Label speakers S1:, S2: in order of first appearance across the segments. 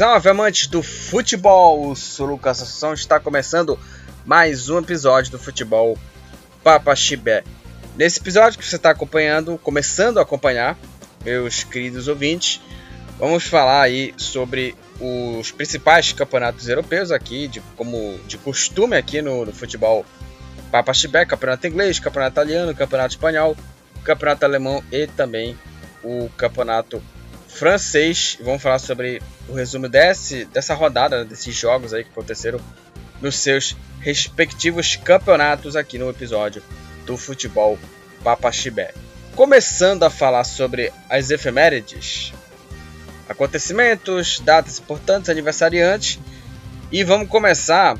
S1: Salve amantes do futebol! Sou Lucas Assunção, está começando mais um episódio do Futebol Papa Chibé. Nesse episódio que você está acompanhando, começando a acompanhar, meus queridos ouvintes, vamos falar aí sobre os principais campeonatos europeus aqui, de, como de costume aqui no, no futebol Papa Chibé, campeonato inglês, campeonato italiano, campeonato espanhol, campeonato alemão e também o campeonato francês. Vamos falar sobre o resumo desse, dessa rodada, desses jogos aí que aconteceram nos seus respectivos campeonatos aqui no episódio do Futebol Papaxibé. Começando a falar sobre as efemérides, acontecimentos, datas importantes, aniversariantes, e vamos começar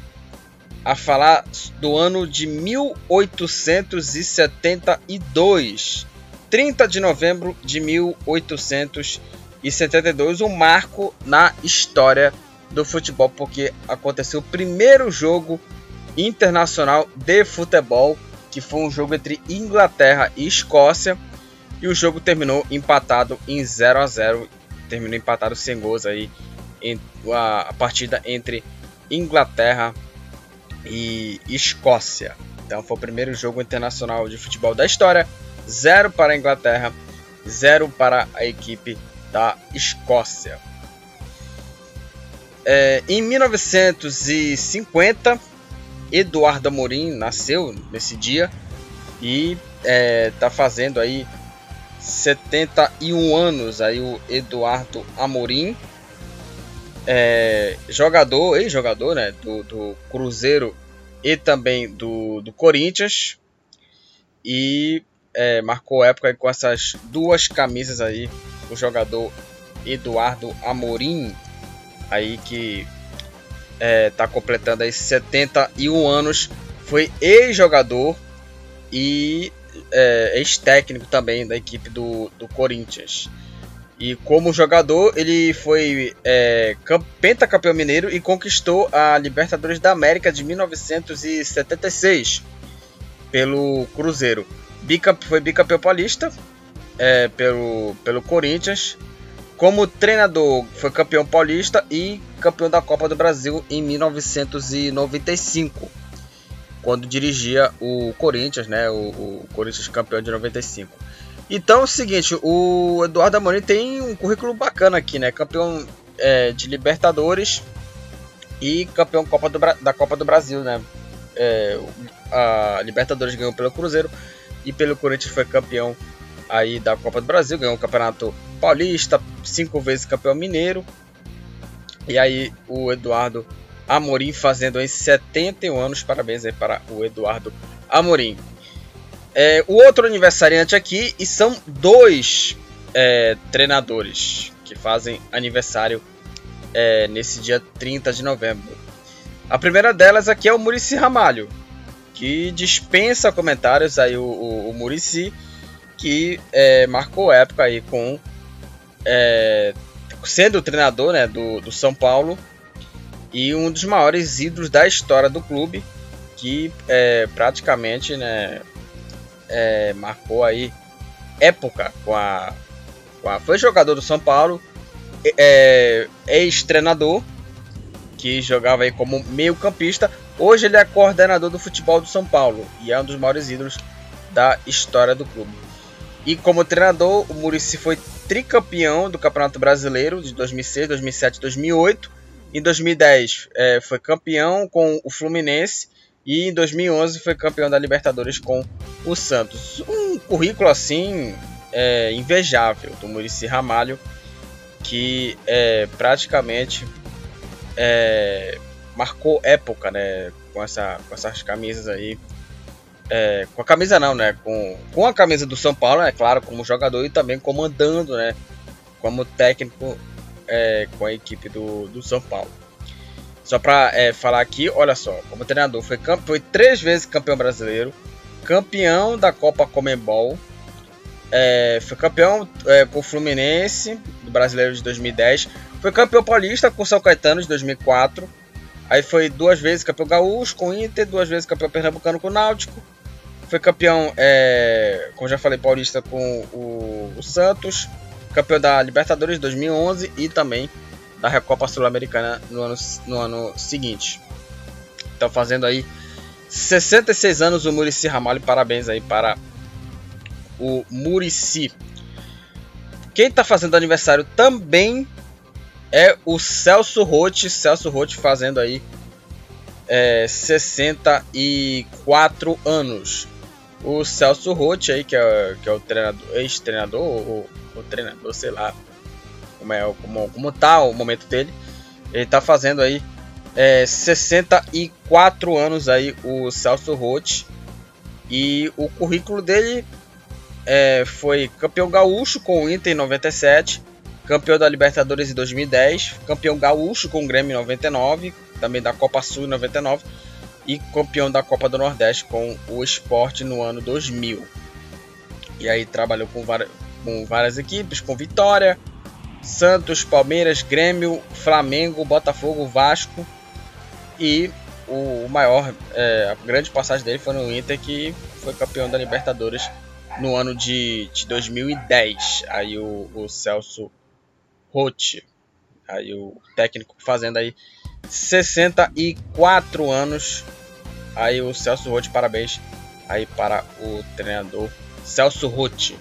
S1: a falar do ano de 1872, 30 de novembro de 1872 e 72 um marco na história do futebol, porque aconteceu o primeiro jogo internacional de futebol, que foi um jogo entre Inglaterra e Escócia, e o jogo terminou empatado em 0 a 0 terminou empatado sem gols aí a, partida entre Inglaterra e Escócia. Então foi o primeiro jogo internacional de futebol da história. 0 para a Inglaterra, 0 para a equipe da Escócia. É, em 1950, Eduardo Amorim nasceu nesse dia e está é, fazendo aí 71 anos aí o Eduardo Amorim, é, jogador, ex-jogador né, do, do, Cruzeiro e também do, do Corinthians e é, marcou época com essas duas camisas aí o jogador Eduardo Amorim, aí que está é, completando aí 71 anos, foi ex-jogador e é, ex-técnico também da equipe do, do Corinthians. E como jogador, ele foi é, pentacampeão mineiro e conquistou a Libertadores da América de 1976 pelo Cruzeiro. Bicamp foi bicampeão paulista é, pelo, pelo Corinthians. Como treinador, foi campeão paulista e campeão da Copa do Brasil em 1995, quando dirigia o Corinthians, né? O, o Corinthians campeão de 95. Então é o seguinte, o Eduardo Amorim tem um currículo bacana aqui, né? Campeão é, de Libertadores e campeão Copa do, da Copa do Brasil, né? É, a Libertadores ganhou pelo Cruzeiro e pelo Corinthians foi campeão aí da Copa do Brasil, ganhou o Campeonato Paulista, cinco vezes campeão mineiro. E aí o Eduardo Amorim fazendo aí 71 anos, parabéns aí para o Eduardo Amorim. É, o outro aniversariante aqui, e são dois é, treinadores que fazem aniversário é, nesse dia 30 de novembro. A primeira delas aqui é o Murici Ramalho, que dispensa comentários aí o, o, o Murici que é, marcou época aí com é, sendo treinador né, do, do São Paulo e um dos maiores ídolos da história do clube que é, praticamente né, é, marcou aí época com a, com a, foi jogador do São Paulo é, ex-treinador que jogava aí como meio campista hoje ele é coordenador do futebol do São Paulo e é um dos maiores ídolos da história do clube e como treinador, o Murici foi tricampeão do Campeonato Brasileiro de 2006, 2007 2008. Em 2010 é, foi campeão com o Fluminense e em 2011 foi campeão da Libertadores com o Santos. Um currículo assim é, invejável do Murici Ramalho, que é, praticamente é, marcou época né, com, essa, com essas camisas aí é, com a camisa não, né? Com, com a camisa do São Paulo, é claro, como jogador e também comandando, né? Como técnico é, com a equipe do, do São Paulo. Só para é, falar aqui, olha só, como treinador, foi, foi três vezes campeão brasileiro, campeão da Copa Comembol, é, foi campeão é, com o Fluminense, do Brasileiro de 2010, foi campeão paulista com o São Caetano de 2004, aí foi duas vezes campeão gaúcho com o Inter, duas vezes campeão pernambucano com o Náutico, foi campeão, é, como já falei, paulista com o, o, Santos, campeão da Libertadores 2011 e também da Recopa Sul-Americana no ano, no ano seguinte. Então fazendo aí 66 anos o Murici Ramalho, parabéns aí para o Murici. Quem está fazendo aniversário também é o Celso Rotti, Celso Rotti fazendo aí é, 64 anos. O Celso Rotti aí, que é, que é o treinador, ex-treinador, ou treinador, sei lá como, é, como, como tá o momento dele. Ele tá fazendo aí é, 64 anos aí o Celso Rotti. E o currículo dele é, foi campeão gaúcho com o Inter em 97, campeão da Libertadores em 2010, campeão gaúcho com o Grêmio em 99, também da Copa Sul em 99 e campeão da Copa do Nordeste com o Sport no ano 2000. E aí trabalhou com, com várias equipes, com Vitória, Santos, Palmeiras, Grêmio, Flamengo, Botafogo, Vasco e o maior, é, a grande passagem dele foi no Inter que foi campeão da Libertadores no ano de, de 2010. Aí o, o Celso Rotti, aí o técnico fazendo aí 64 anos. Aí o Celso Rotti, parabéns aí para o treinador Celso Rotti.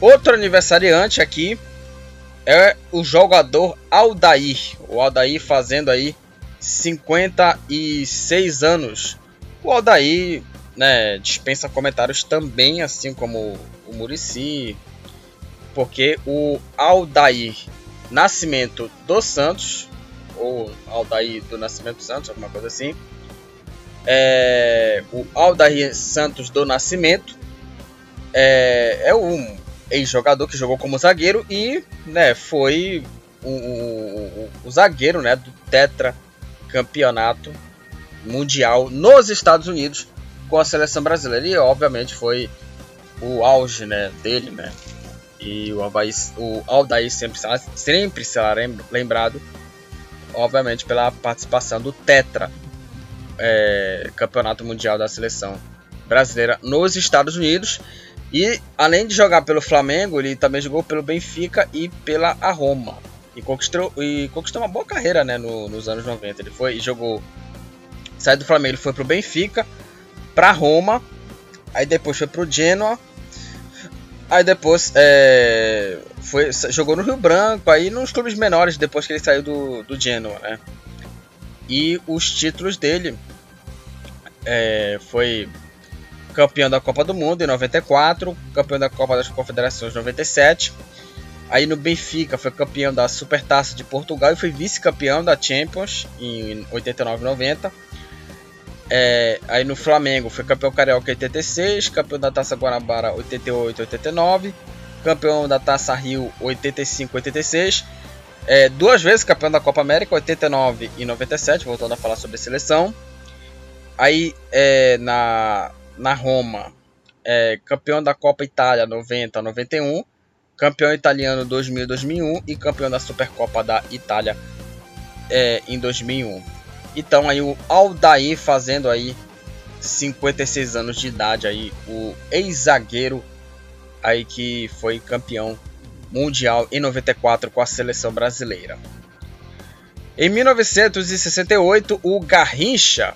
S1: Outro aniversariante aqui é o jogador Aldair. O Aldair fazendo aí 56 anos. O Aldair né, dispensa comentários também, assim como o Murici, porque o Aldair Nascimento dos Santos, ou Aldair do Nascimento Santos, alguma coisa assim, é, o Aldair Santos do Nascimento é, é um ex-jogador que jogou como zagueiro e né, foi o, o, o, zagueiro né, do Tetra Campeonato Mundial nos Estados Unidos com a seleção brasileira. E obviamente foi o auge né, dele. Né? E o, Havaí, o Aldair sempre, sempre será lembrado, obviamente, pela participação do Tetra é, Campeonato Mundial da Seleção Brasileira nos Estados Unidos. E além de jogar pelo Flamengo, ele também jogou pelo Benfica e pela Roma. E conquistou, e conquistou uma boa carreira né, no, nos anos 90. Ele foi e jogou. Saiu do Flamengo, ele foi pro Benfica, pra Roma, aí depois foi pro Genoa. Aí depois é, foi, jogou no Rio Branco, aí nos clubes menores depois que ele saiu do, do Genoa, né? E os títulos dele é, foi campeão da Copa do Mundo em 94, campeão da Copa das Confederações em 97. Aí no Benfica foi campeão da Supertaça de Portugal e foi vice-campeão da Champions em 89 90. É, aí no Flamengo foi campeão carioca em 86, campeão da Taça Guanabara 88 89, campeão da Taça Rio 85 86. É, duas vezes campeão da Copa América, 89 e 97, voltando a falar sobre a seleção. Aí é, na na Roma, é, campeão da Copa Itália 90 91, campeão italiano 2000 2001 e campeão da Supercopa da Itália é, em 2001. Então aí o Aldair fazendo aí 56 anos de idade aí, o ex-zagueiro aí que foi campeão mundial em 94 com a seleção brasileira. Em 1968, o Garrincha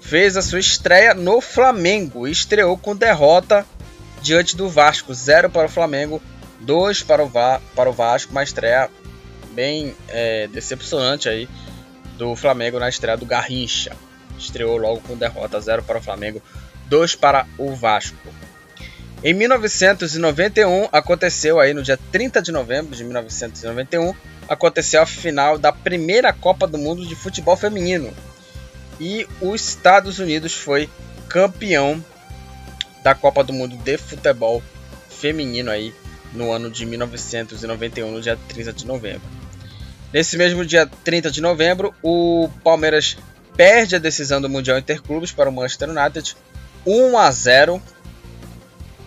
S1: fez a sua estreia no Flamengo estreou com derrota diante do Vasco. 0 para o Flamengo, 2 para o, Va para o Vasco. Uma estreia bem é, decepcionante aí do Flamengo na estreia do Garrincha. Estreou logo com derrota 0 para o Flamengo, 2 para o Vasco. Em 1991 aconteceu aí no dia 30 de novembro de 1991 aconteceu a final da primeira Copa do Mundo de futebol feminino e os Estados Unidos foi campeão da Copa do Mundo de Futebol Feminino aí no ano de 1991, no dia 30 de novembro. Nesse mesmo dia 30 de novembro, o Palmeiras perde a decisão do Mundial Interclubes para o Manchester United 1 a 0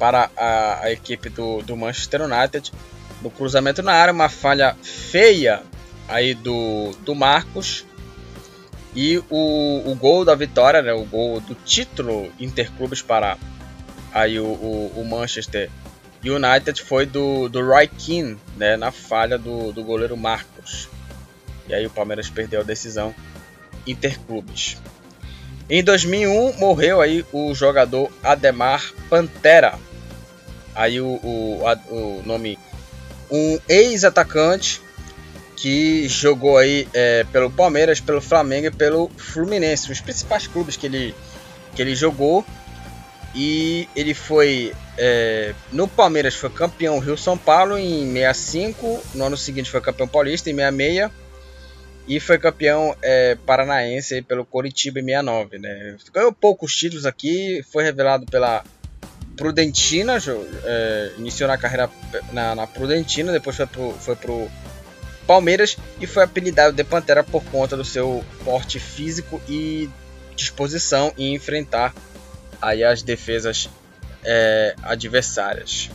S1: para a, a equipe do, do Manchester United no cruzamento na área, uma falha feia aí do, do Marcos e o, o gol da vitória, né, o gol do título Interclubes para aí o, o, o Manchester United foi do, do Roy Keane, né, na falha do, do goleiro Marcos. E aí o Palmeiras perdeu a decisão interclubes. Em 2001 morreu aí o jogador Ademar Pantera. Aí o, o, a, o nome um ex-atacante que jogou aí é, pelo Palmeiras, pelo Flamengo e pelo Fluminense, os principais clubes que ele, que ele jogou. E ele foi é, no Palmeiras foi campeão Rio São Paulo em 65, no ano seguinte foi campeão paulista em 66 e foi campeão é, paranaense pelo Coritiba em 69, né? Ganhou poucos títulos aqui, foi revelado pela Prudentina, é, iniciou na carreira na, na, Prudentina, depois foi pro, foi pro Palmeiras e foi apelidado de Pantera por conta do seu porte físico e disposição em enfrentar aí as defesas é, adversárias.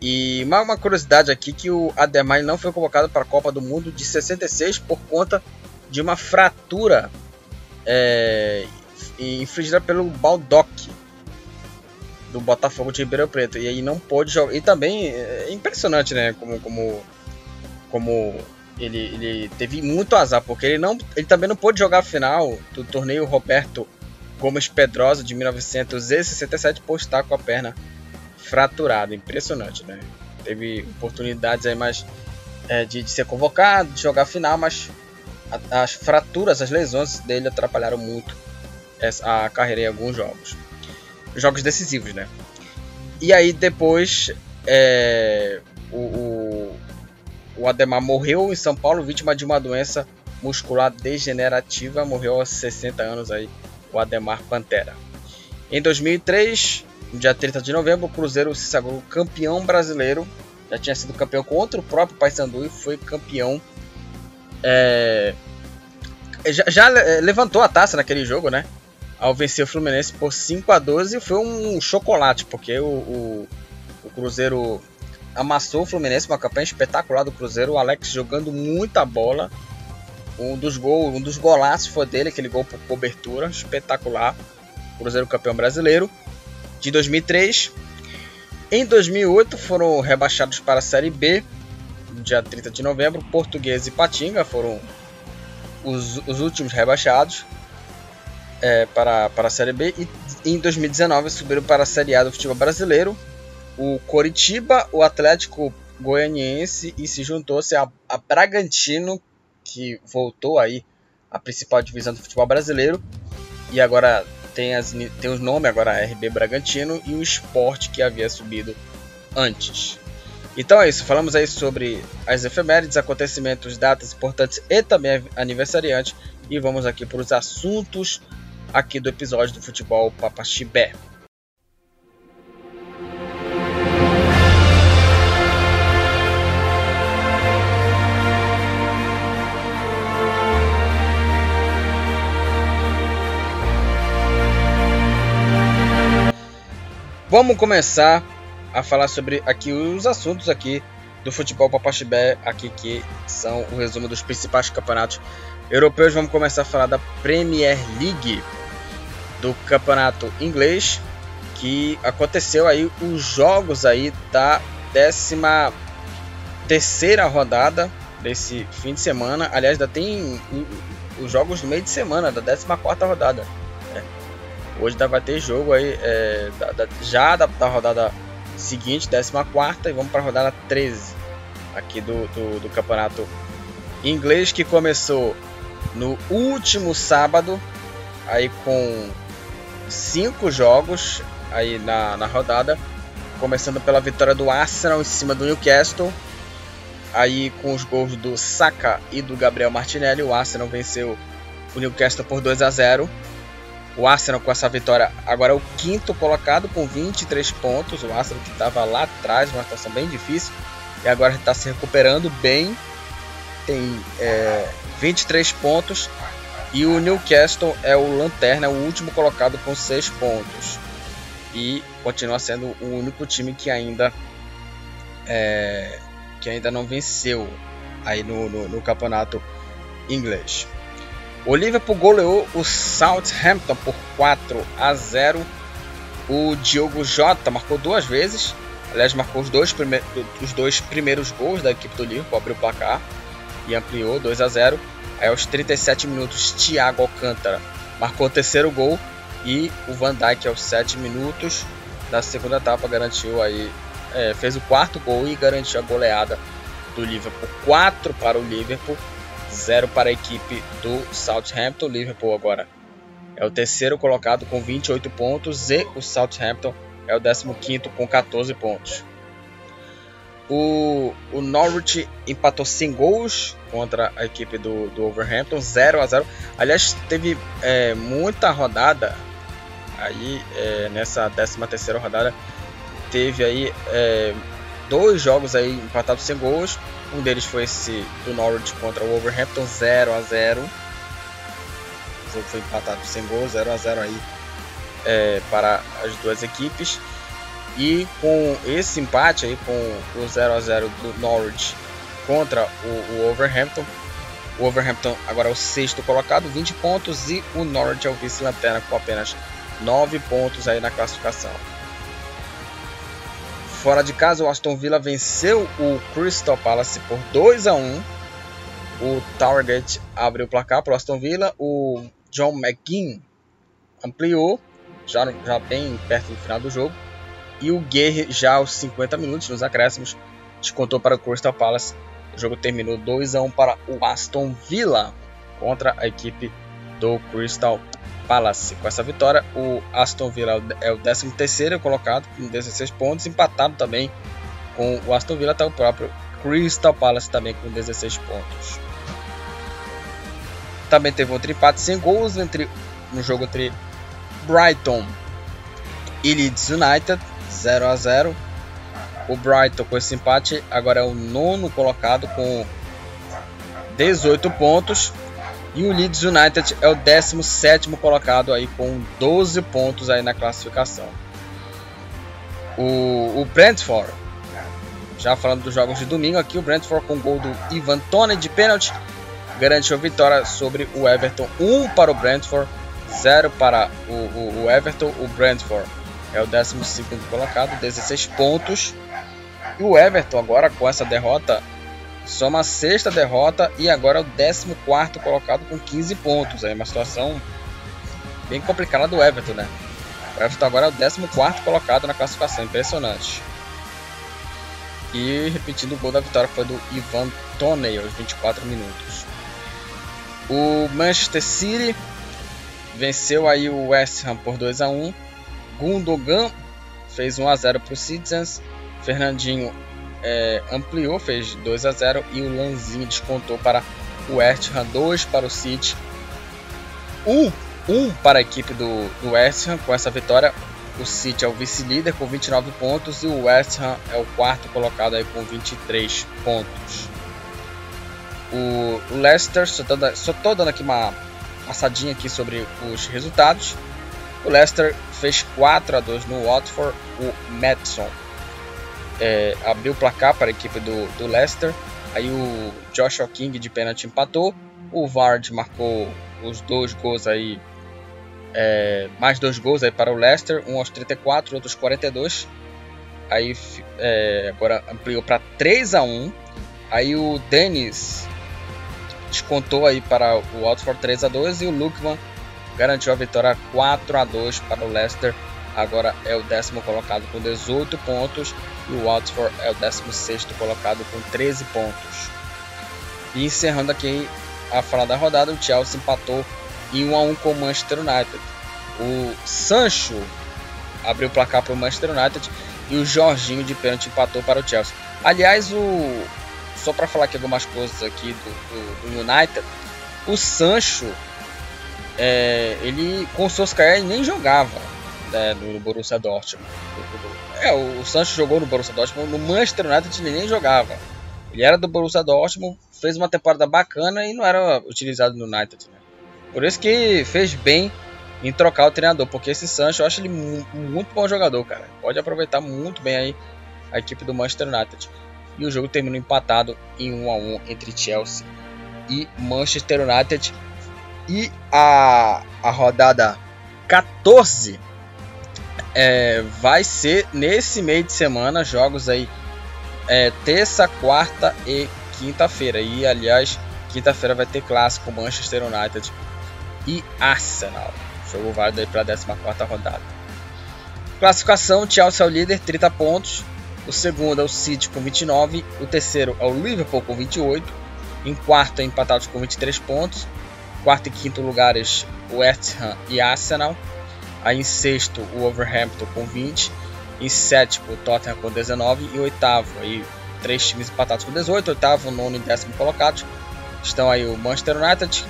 S1: E uma, uma, curiosidade aqui que o Ademar não foi convocado para a Copa do Mundo de 66 por conta de uma fratura é, infligida pelo Baldock do Botafogo de Ribeirão Preto e aí não pôde jogar. E também é impressionante, né, como como como ele, ele teve muito azar porque ele não ele também não pôde jogar a final do torneio Roberto Gomes Pedrosa de 1967 por estar com a perna fraturada. Impressionante, né? Teve oportunidades aí mais é, de, de, ser convocado, de jogar a final, mas a, as fraturas, as lesões dele atrapalharam muito essa, a carreira em alguns jogos. Jogos decisivos, né? E aí depois é, o, o, o Ademar morreu em São Paulo, vítima de uma doença muscular degenerativa, morreu aos 60 anos aí o Ademar Pantera. Em 2003, no dia 30 de novembro, o Cruzeiro se sagrou campeão brasileiro. Já tinha sido campeão contra o próprio Paysandu e foi campeão. É, já, já, levantou a taça naquele jogo, né? Ao vencer o Fluminense por 5 a 12 foi um chocolate, porque o, o, o Cruzeiro amassou o Fluminense, uma campanha espetacular do Cruzeiro. O Alex jogando muita bola. Um dos gols, um dos golaços foi dele, aquele gol por cobertura, espetacular. Cruzeiro campeão brasileiro de 2003. Em 2008 foram rebaixados para a Série B, dia 30 de novembro. Português e Patinga foram os, os últimos rebaixados é, para, para a Série B. E em 2019 subiram para a Série A do futebol brasileiro. O Coritiba, o Atlético Goianiense e se juntou-se a, a Bragantino, que voltou aí à principal divisão do futebol brasileiro. E agora tem, as, tem os nomes agora RB Bragantino e o Sport que havia subido antes. Então é isso, falamos aí sobre as efemérides, acontecimentos, datas importantes e também aniversariantes. E vamos aqui para os assuntos aqui do episódio do Futebol Papaxibé. Vamos começar a falar sobre aqui os assuntos aqui do futebol papaxibé aqui que são o resumo dos principais campeonatos europeus. Vamos começar a falar da Premier League, do campeonato inglês, que aconteceu aí os jogos aí da décima terceira rodada desse fim de semana. Aliás, ainda tem os jogos no meio de semana da décima quarta rodada. Hoje vai ter jogo aí é, da, da, já da, da, rodada seguinte, 14 e vamos para a rodada 13 aqui do, do, do, campeonato inglês que começou no último sábado aí com cinco jogos aí na, na rodada começando pela vitória do Arsenal em cima do Newcastle aí com os gols do Saka e do Gabriel Martinelli o Arsenal venceu o Newcastle por 2 a 0 o Arsenal com essa vitória agora é o quinto colocado com 23 pontos. O Arsenal que estava lá atrás, uma situação bem difícil, e agora está se recuperando bem. Tem é, 23 pontos. E o Newcastle é o lanterna, o último colocado com 6 pontos. E continua sendo o único time que ainda é, que ainda não venceu aí no, no, no campeonato inglês. O Liverpool goleou o Southampton por 4 a 0. O Diogo Jota marcou duas vezes Aliás, marcou os dois, prime os dois primeiros gols da equipe do Liverpool, abriu o placar e ampliou 2 a 0. Aí aos 37 minutos, Thiago Alcântara marcou o terceiro gol e o Van Dijk aos 7 minutos da segunda etapa garantiu aí, é, fez o quarto gol e garantiu a goleada do Liverpool. 4 para o Liverpool, 0 para a equipe do Southampton. Liverpool agora é o terceiro colocado com 28 pontos e o Southampton é o 15 com 14 pontos. O, o Norwich empatou sem gols contra a equipe do, do Overhampton, 0 a 0 Aliás, teve é, muita rodada aí é, nessa 13 terceira rodada. Teve aí é, dois jogos aí empatados sem gols. Um deles foi esse do Norwich contra o Wolverhampton 0 a 0 O jogo foi empatado sem gols, 0 a 0 aí é, para as duas equipes. E com esse empate aí, com o 0 a 0 do Norwich contra o, o Wolverhampton, o Wolverhampton agora é o sexto colocado, 20 pontos, e o Norwich é o vice-lanterna com apenas 9 pontos aí na classificação. Fora de casa, o Aston Villa venceu o Crystal Palace por 2 a 1. O Towergate abriu o placar para o Aston Villa. O John McGinn ampliou, já, já bem perto do final do jogo. E o Guerre, já aos 50 minutos, nos acréscimos, descontou para o Crystal Palace. O jogo terminou 2 a 1 para o Aston Villa contra a equipe do Crystal Palace. Com essa vitória, o Aston Villa é o 13º colocado com 16 pontos, empatado também com o Aston Villa, até o próprio Crystal Palace também com 16 pontos. Também teve outro empate sem gols entre, no jogo entre Brighton e Leeds United, 0 a 0. O Brighton com esse empate agora é o nono colocado com 18 pontos e o Leeds United é o 17 colocado aí com 12 pontos aí na classificação. O, o Brentford, já falando dos jogos de domingo aqui, o Brentford com gol do Ivan Tony de pênalti garantiu a vitória sobre o Everton. 1 para o Brentford, 0 para o, o, o Everton. O Brentford é o 12 colocado, 16 pontos. E o Everton agora com essa derrota soma a sexta derrota e agora é o 14 colocado com 15 pontos. É uma situação bem complicada do Everton, né? O Everton agora é o 14 colocado na classificação, impressionante. E repetindo o gol da vitória foi do Ivan Toney aos 24 minutos. O Manchester City venceu aí o West Ham por 2 a 1. Gundogan fez 1 a 0 para o Citizens. Fernandinho é, ampliou, fez 2 a 0 e o Lanzinho descontou para o West Ham, 2 para o City, 1 um, um para a equipe do, do West Ham com essa vitória. O City é o vice-líder com 29 pontos e o West Ham é o quarto colocado aí com 23 pontos. O, o Leicester, só tô dando aqui uma passadinha aqui sobre os resultados. O Leicester fez 4 a 2 no Watford. O Madison é, abriu o placar para a equipe do, do Leicester. Aí o Joshua King de pênalti empatou. O Vard marcou os dois gols aí. É, mais dois gols aí para o Leicester, um aos 34, outros 42. Aí é, agora ampliou para 3 a 1. Aí o Dennis descontou aí para o Watford 3 a 2 e o Lukman garantiu a vitória 4 a 2 para o Leicester. Agora é o décimo colocado com 18 pontos e o Watford é o 16 colocado com 13 pontos. E encerrando aqui a fala da rodada, o Chelsea empatou em 1 a 1 com o Manchester United. O Sancho abriu o placar para o Manchester United e o Jorginho de pênalti empatou para o Chelsea. Aliás, o só para falar aqui algumas coisas aqui do, do, do United, o Sancho é, ele com o Solskjaer nem jogava né, no Borussia Dortmund. É, o Sancho jogou no Borussia Dortmund, no Manchester United ele nem jogava. Ele era do Borussia Dortmund, fez uma temporada bacana e não era utilizado no United. Né? Por isso que fez bem em trocar o treinador, porque esse Sancho eu acho ele muito bom jogador, cara. Pode aproveitar muito bem aí a equipe do Manchester United. E o jogo terminou empatado em 1 a 1 entre Chelsea e Manchester United. E a, a rodada 14 é, vai ser nesse meio de semana jogos aí é, terça, quarta e quinta-feira. E aliás, quinta-feira vai ter clássico Manchester United e Arsenal. Jogo válido aí para a 14 rodada. Classificação: Chelsea é o líder, 30 pontos. O segundo é o City com 29. O terceiro é o Liverpool com 28. Em quarto, é empatados com 23 pontos. Quarto e quinto lugares, West Ham e Arsenal. Aí em sexto, o Wolverhampton com 20. Em sétimo, o Tottenham com 19. E oitavo, aí, três times empatados com 18. Oitavo, nono e décimo colocados. Estão aí o Manchester United,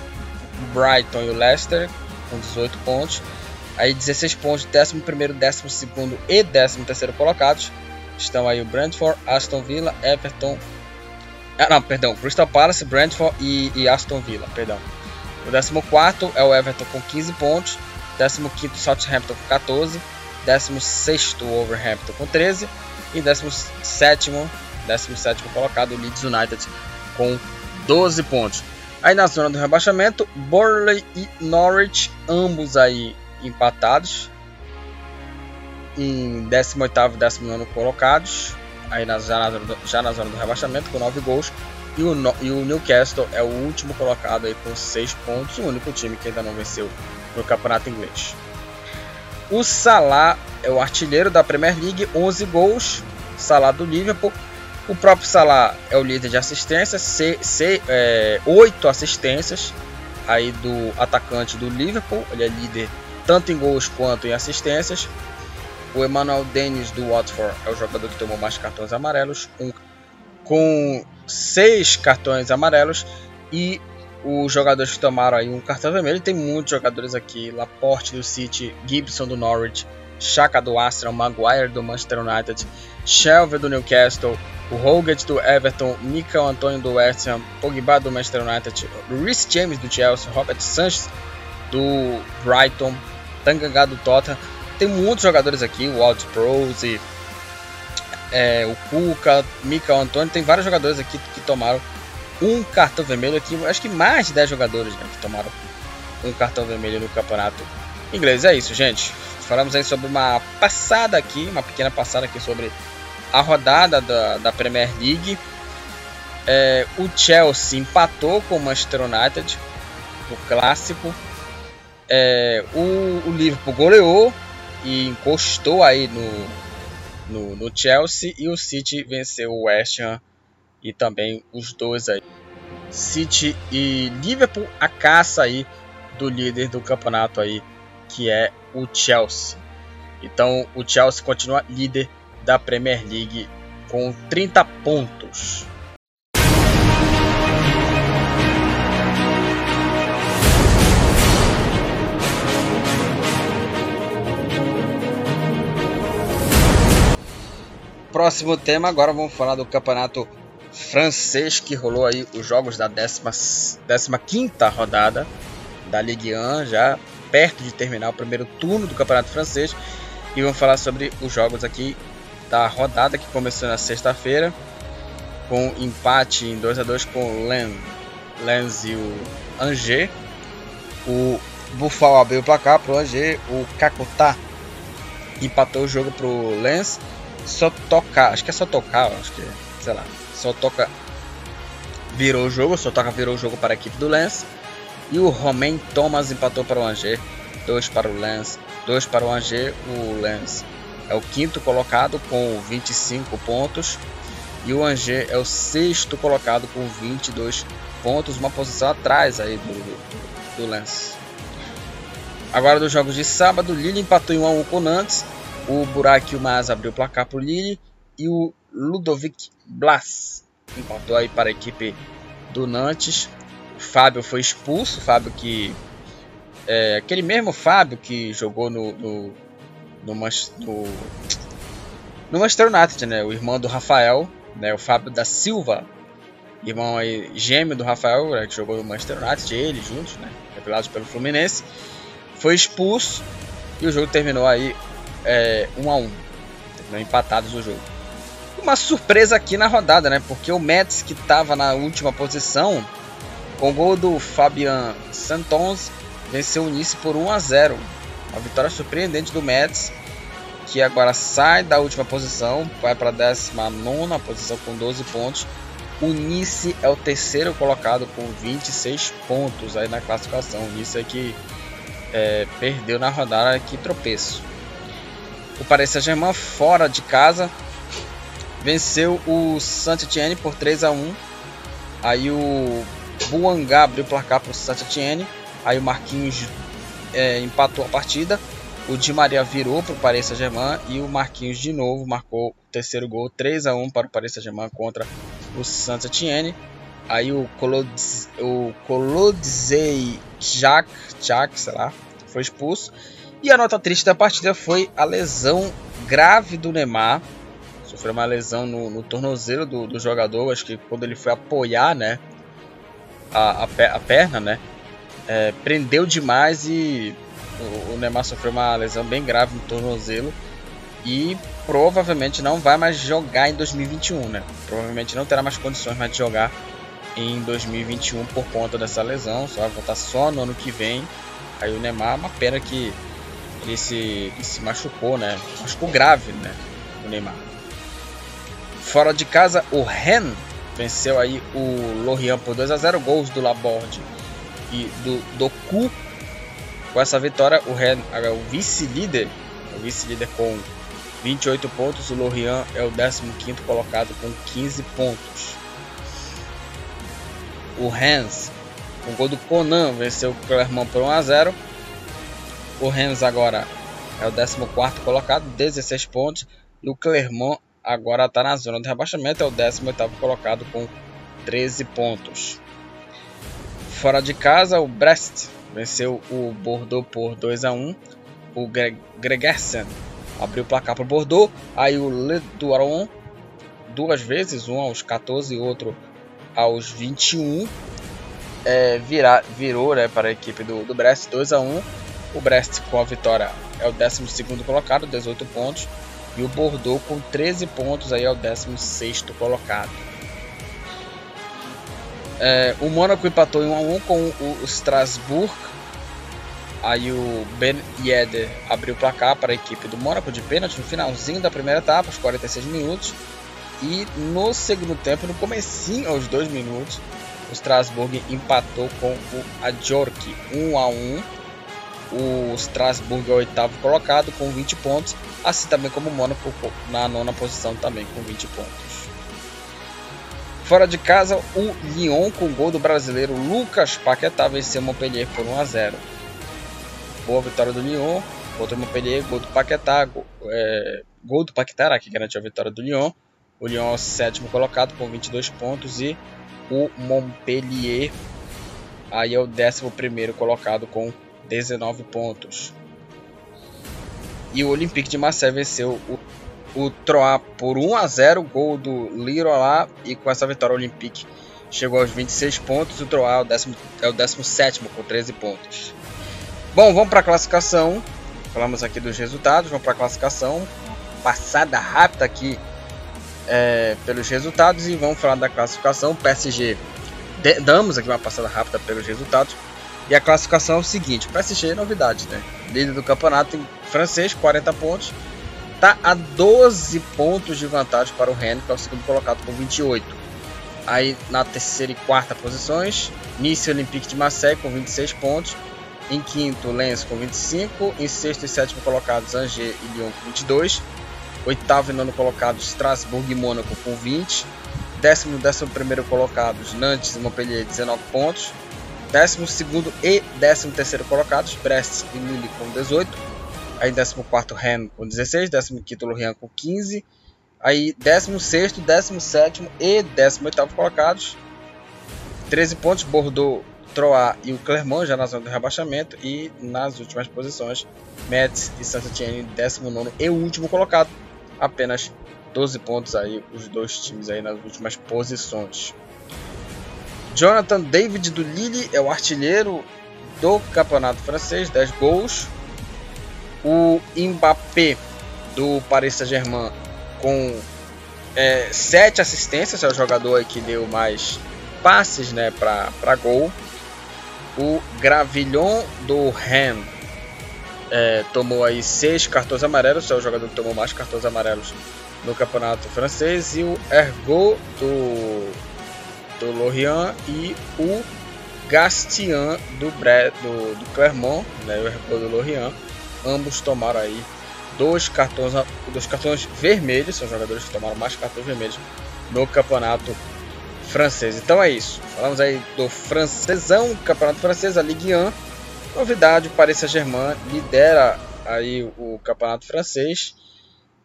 S1: o Brighton e o Leicester com 18 pontos. Aí 16 pontos, 11 primeiro, 12 segundo e 13 terceiro colocados. Estão aí o Brentford, Aston Villa, Everton. Ah, não, perdão, Crystal Palace, Brentford e, e Aston Villa, perdão. O 14 é o Everton com 15 pontos. 15 Southampton com 14. 16 o Wolverhampton com 13. E 17 17 colocado o Leeds United com 12 pontos. Aí na zona do rebaixamento, Burnley e Norwich, ambos aí empatados em 18º e 19 colocados, aí na, já, na, já na zona do rebaixamento com 9 gols. E o, e o Newcastle é o último colocado aí com 6 pontos, o único time que ainda não venceu no campeonato inglês. O Salah é o artilheiro da Premier League, 11 gols. Salah do Liverpool. O próprio Salah é o líder de assistências, C, C, é, 8 assistências aí do atacante do Liverpool. Ele é líder tanto em gols quanto em assistências. O Emmanuel Dennis do Watford é o jogador que tomou mais cartões amarelos, com seis cartões amarelos. E os jogadores que tomaram aí um cartão vermelho, tem muitos jogadores aqui: Laporte do City, Gibson do Norwich, Chaka do Arsenal, Maguire do Manchester United, Shelby do Newcastle, o Hogan do Everton, Michael Antônio do West Ham, Pogba do Manchester United, Rhys James do Chelsea, Robert Sanchez do Brighton, Tanganga do Tottenham. Tem muitos jogadores aqui, o Walt Prose, é, o Cuca, Michael Antônio, tem vários jogadores aqui que tomaram um cartão vermelho aqui, acho que mais de 10 jogadores né, que tomaram um cartão vermelho no campeonato inglês. É isso, gente. Falamos aí sobre uma passada aqui, uma pequena passada aqui sobre a rodada da, da Premier League. É, o Chelsea empatou com o Manchester United no clássico. É, o, o, Liverpool goleou e encostou aí no, no, no, Chelsea e o City venceu o West Ham e também os dois aí. City e Liverpool a caça aí do líder do campeonato aí que é o Chelsea. Então o Chelsea continua líder da Premier League com 30 pontos. Próximo tema, agora vamos falar do campeonato francês que rolou aí os jogos da 15 rodada da Ligue 1, já perto de terminar o primeiro turno do campeonato francês. E vamos falar sobre os jogos aqui da rodada que começou na sexta-feira, com empate em 2 a 2 com Lens, Lens e o Angers. O Buffalo abriu o placar para o Angers, o Kakutá empatou o jogo para o Lens só tocar, acho que é só tocar, acho que, sei lá, só toca virou o jogo, só toca virou o jogo para a equipe do Lens. E o Romain Thomas empatou para o Angers, 2 para o Lens, 2 para o Angers, o Lens é o quinto colocado com 25 pontos e o Angers é o sexto colocado com 22 pontos, uma posição atrás aí do, do, do Lens. Agora dos jogos de sábado, Lille empatou em 1 a 1 com o Nantes o Burak Yilmaz abriu o placar para o Lille e o Ludovic Blas empatou aí para a equipe do Nantes. O Fábio foi expulso, Fábio que é aquele mesmo Fábio que jogou no no, no, no, no Manchester United, né? O irmão do Rafael, né? O Fábio da Silva, irmão aí gêmeo do Rafael, né? que jogou no Manchester United, ele juntos, né? Revelados pelo Fluminense, foi expulso e o jogo terminou aí é, 1 a 1 empatados o jogo. Uma surpresa aqui na rodada, né? Porque o Mets, que estava na última posição, com o gol do Fabian Santons, venceu o Nice por 1 a 0 Uma vitória surpreendente do Mets. que agora sai da última posição, vai para a 19 posição com 12 pontos. O Nice é o terceiro colocado com 26 pontos aí na classificação. O Nice é que é, perdeu na rodada que tropeço. O Paris Saint-Germain fora de casa venceu o Saint-Étienne por 3 a 1. Aí o Buangá abriu o placar para o Saint-Étienne. Aí o Marquinhos é, empatou a partida. O Di Maria virou para o Paris Saint-Germain e o Marquinhos de novo marcou o terceiro gol, 3 a 1 para o Paris Saint-Germain contra o Saint-Étienne. Aí o Colodzei, o Colodzei Jack, Jack, sei lá, foi expulso. E a nota triste da partida foi a lesão grave do Neymar. Sofreu uma lesão no, no tornozelo do, do, jogador. Acho que quando ele foi apoiar, né, a, a, a perna, né, é, prendeu demais e o, o Neymar sofreu uma lesão bem grave no tornozelo e provavelmente não vai mais jogar em 2021, né? Provavelmente não terá mais condições mais de jogar em 2021 por conta dessa lesão, só vai voltar só no ano que vem. Aí o Neymar, uma pena que ele se, se machucou, né? Machucou grave, né? O Neymar. Fora de casa, o Ren venceu aí o Lorient por 2 a 0 gols do Laborde e do Doku. Com essa vitória, o Ren é o vice-líder, o vice-líder com 28 pontos, o Lorient é o 15º colocado com 15 pontos. O Rennes, com gol do Conan, venceu o Clermont por 1 a 0. O Rennes agora é o 14º colocado, 16 pontos, e o Clermont agora está na zona de rebaixamento, é o 18º colocado com 13 pontos. Fora de casa, o Brest venceu o Bordeaux por 2 a 1. O Gregersen abriu o placar para o Bordeaux. Aí o Le Duaron, duas vezes, um aos 14 e outro aos 21, é, vira, virou né, para a equipe do, do Brest 2 a 1 O Brest com a vitória é o 12 colocado, 18 pontos. E o Bordeaux com 13 pontos aí é o 16 colocado. É, o Mônaco empatou em 1 a 1 com o Strasbourg Aí o Ben Yedder abriu o placar para a equipe do Mônaco de pênalti no finalzinho da primeira etapa, aos 46 minutos. E no segundo tempo, no comecinho, aos 2 minutos, o Strasbourg empatou com o Ajork 1 a 1. O Strasbourg é o oitavo colocado com 20 pontos, assim também como o Mônaco na nona posição também com 20 pontos. Fora de casa, o Lyon com o gol do brasileiro Lucas Paquetá venceu o Montpellier por 1 a 0 boa vitória do Lyon contra o Montpellier, gol do Paquetá, gol, é, gol do Paquetá que garantiu a vitória do Lyon. O Lyon é o sétimo colocado com 22 pontos e o Montpellier aí é o décimo primeiro colocado com 19 pontos. E o Olympique de Marseille venceu o, o Troyes por 1 a 0, gol do Lirola e com essa vitória o Olympique chegou aos 26 pontos, o Troyes é o, décimo, é o 17 com 13 pontos. Bom, vamos para a classificação. Falamos aqui dos resultados, vamos para a classificação. Passada rápida aqui é, pelos resultados e vamos falar da classificação. PSG, damos aqui uma passada rápida pelos resultados. E a classificação é o seguinte: o PSG é novidade, né? Líder do campeonato em francês, 40 pontos. Está a 12 pontos de vantagem para o Rennes, que é o segundo colocado com 28. Aí na terceira e quarta posições, Nice Olympique de Marseille com 26 pontos. Em quinto, Lens com 25. Em sexto e sétimo colocados, Angers e Lyon com 22. Oitavo e nono colocados, Strasbourg e Mônaco com 20. Décimo e décimo primeiro colocados, Nantes e Montpellier, 19 pontos. Décimo segundo e décimo terceiro colocados, Brest e Lille com 18. Aí décimo quarto, Rennes com 16. Décimo quinto, Lorient com 15. Aí décimo sexto, décimo sétimo e décimo oitavo colocados, 13 pontos, Bordeaux Troyes e o Clermont já na zona do rebaixamento e nas últimas posições Metz e Saint-Étienne 19 e último colocado apenas 12 pontos aí os dois times aí nas últimas posições Jonathan David do Lille é o artilheiro do campeonato francês 10 gols. O Mbappé do Paris Saint-Germain com é, 7 assistências é o jogador que deu mais passes né, para gol. O Gravillon do Ren é, tomou aí seis cartões amarelos, é o jogador que tomou mais cartões amarelos no campeonato francês, e o Ergo do, do Lorient e o Gastian do, Bre, do, do Clermont, né, o Ergo do Lorient, ambos tomaram aí dois cartões, dois cartões vermelhos, são jogadores que tomaram mais cartões vermelhos no campeonato francês. Então é isso, falamos aí do francesão, campeonato francês, a Ligue 1. Novidade, o Paris Saint-Germain lidera aí o campeonato francês,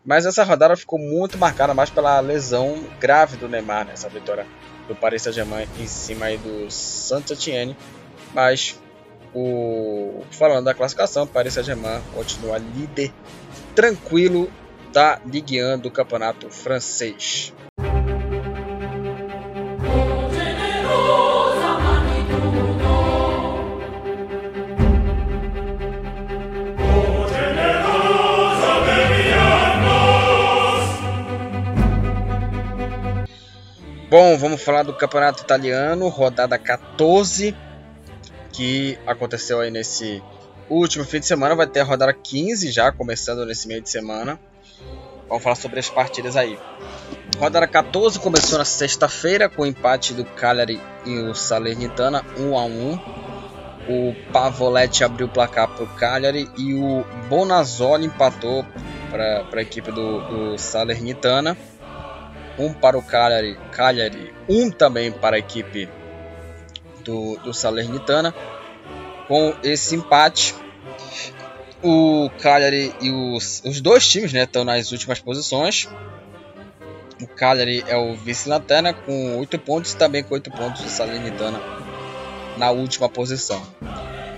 S1: mas essa rodada ficou muito marcada mais pela lesão grave do Neymar, nessa vitória do Paris Saint-Germain em cima aí do Saint-Étienne, mas o falando da classificação, o Paris Saint-Germain continua líder tranquilo da Ligue 1 do campeonato francês. Bom, vamos falar do campeonato italiano, rodada 14, que aconteceu aí nesse último fim de semana. Vai ter a rodada 15 já, começando nesse meio de semana. Vamos falar sobre as partidas aí. Rodada 14 começou na sexta-feira com o empate do Cagliari e o Salernitana 1 a 1. O Pavoletti abriu o placar para o Cagliari e o Bonazzoli empatou para a equipe do, do Salernitana um para o Cagliari, Cagliari um também para a equipe do, do Salernitana. Com esse empate, o Cagliari e os, os dois times né, estão nas últimas posições. O Cagliari é o vice-lanterna com 8 pontos e também com 8 pontos o Salernitana na última posição.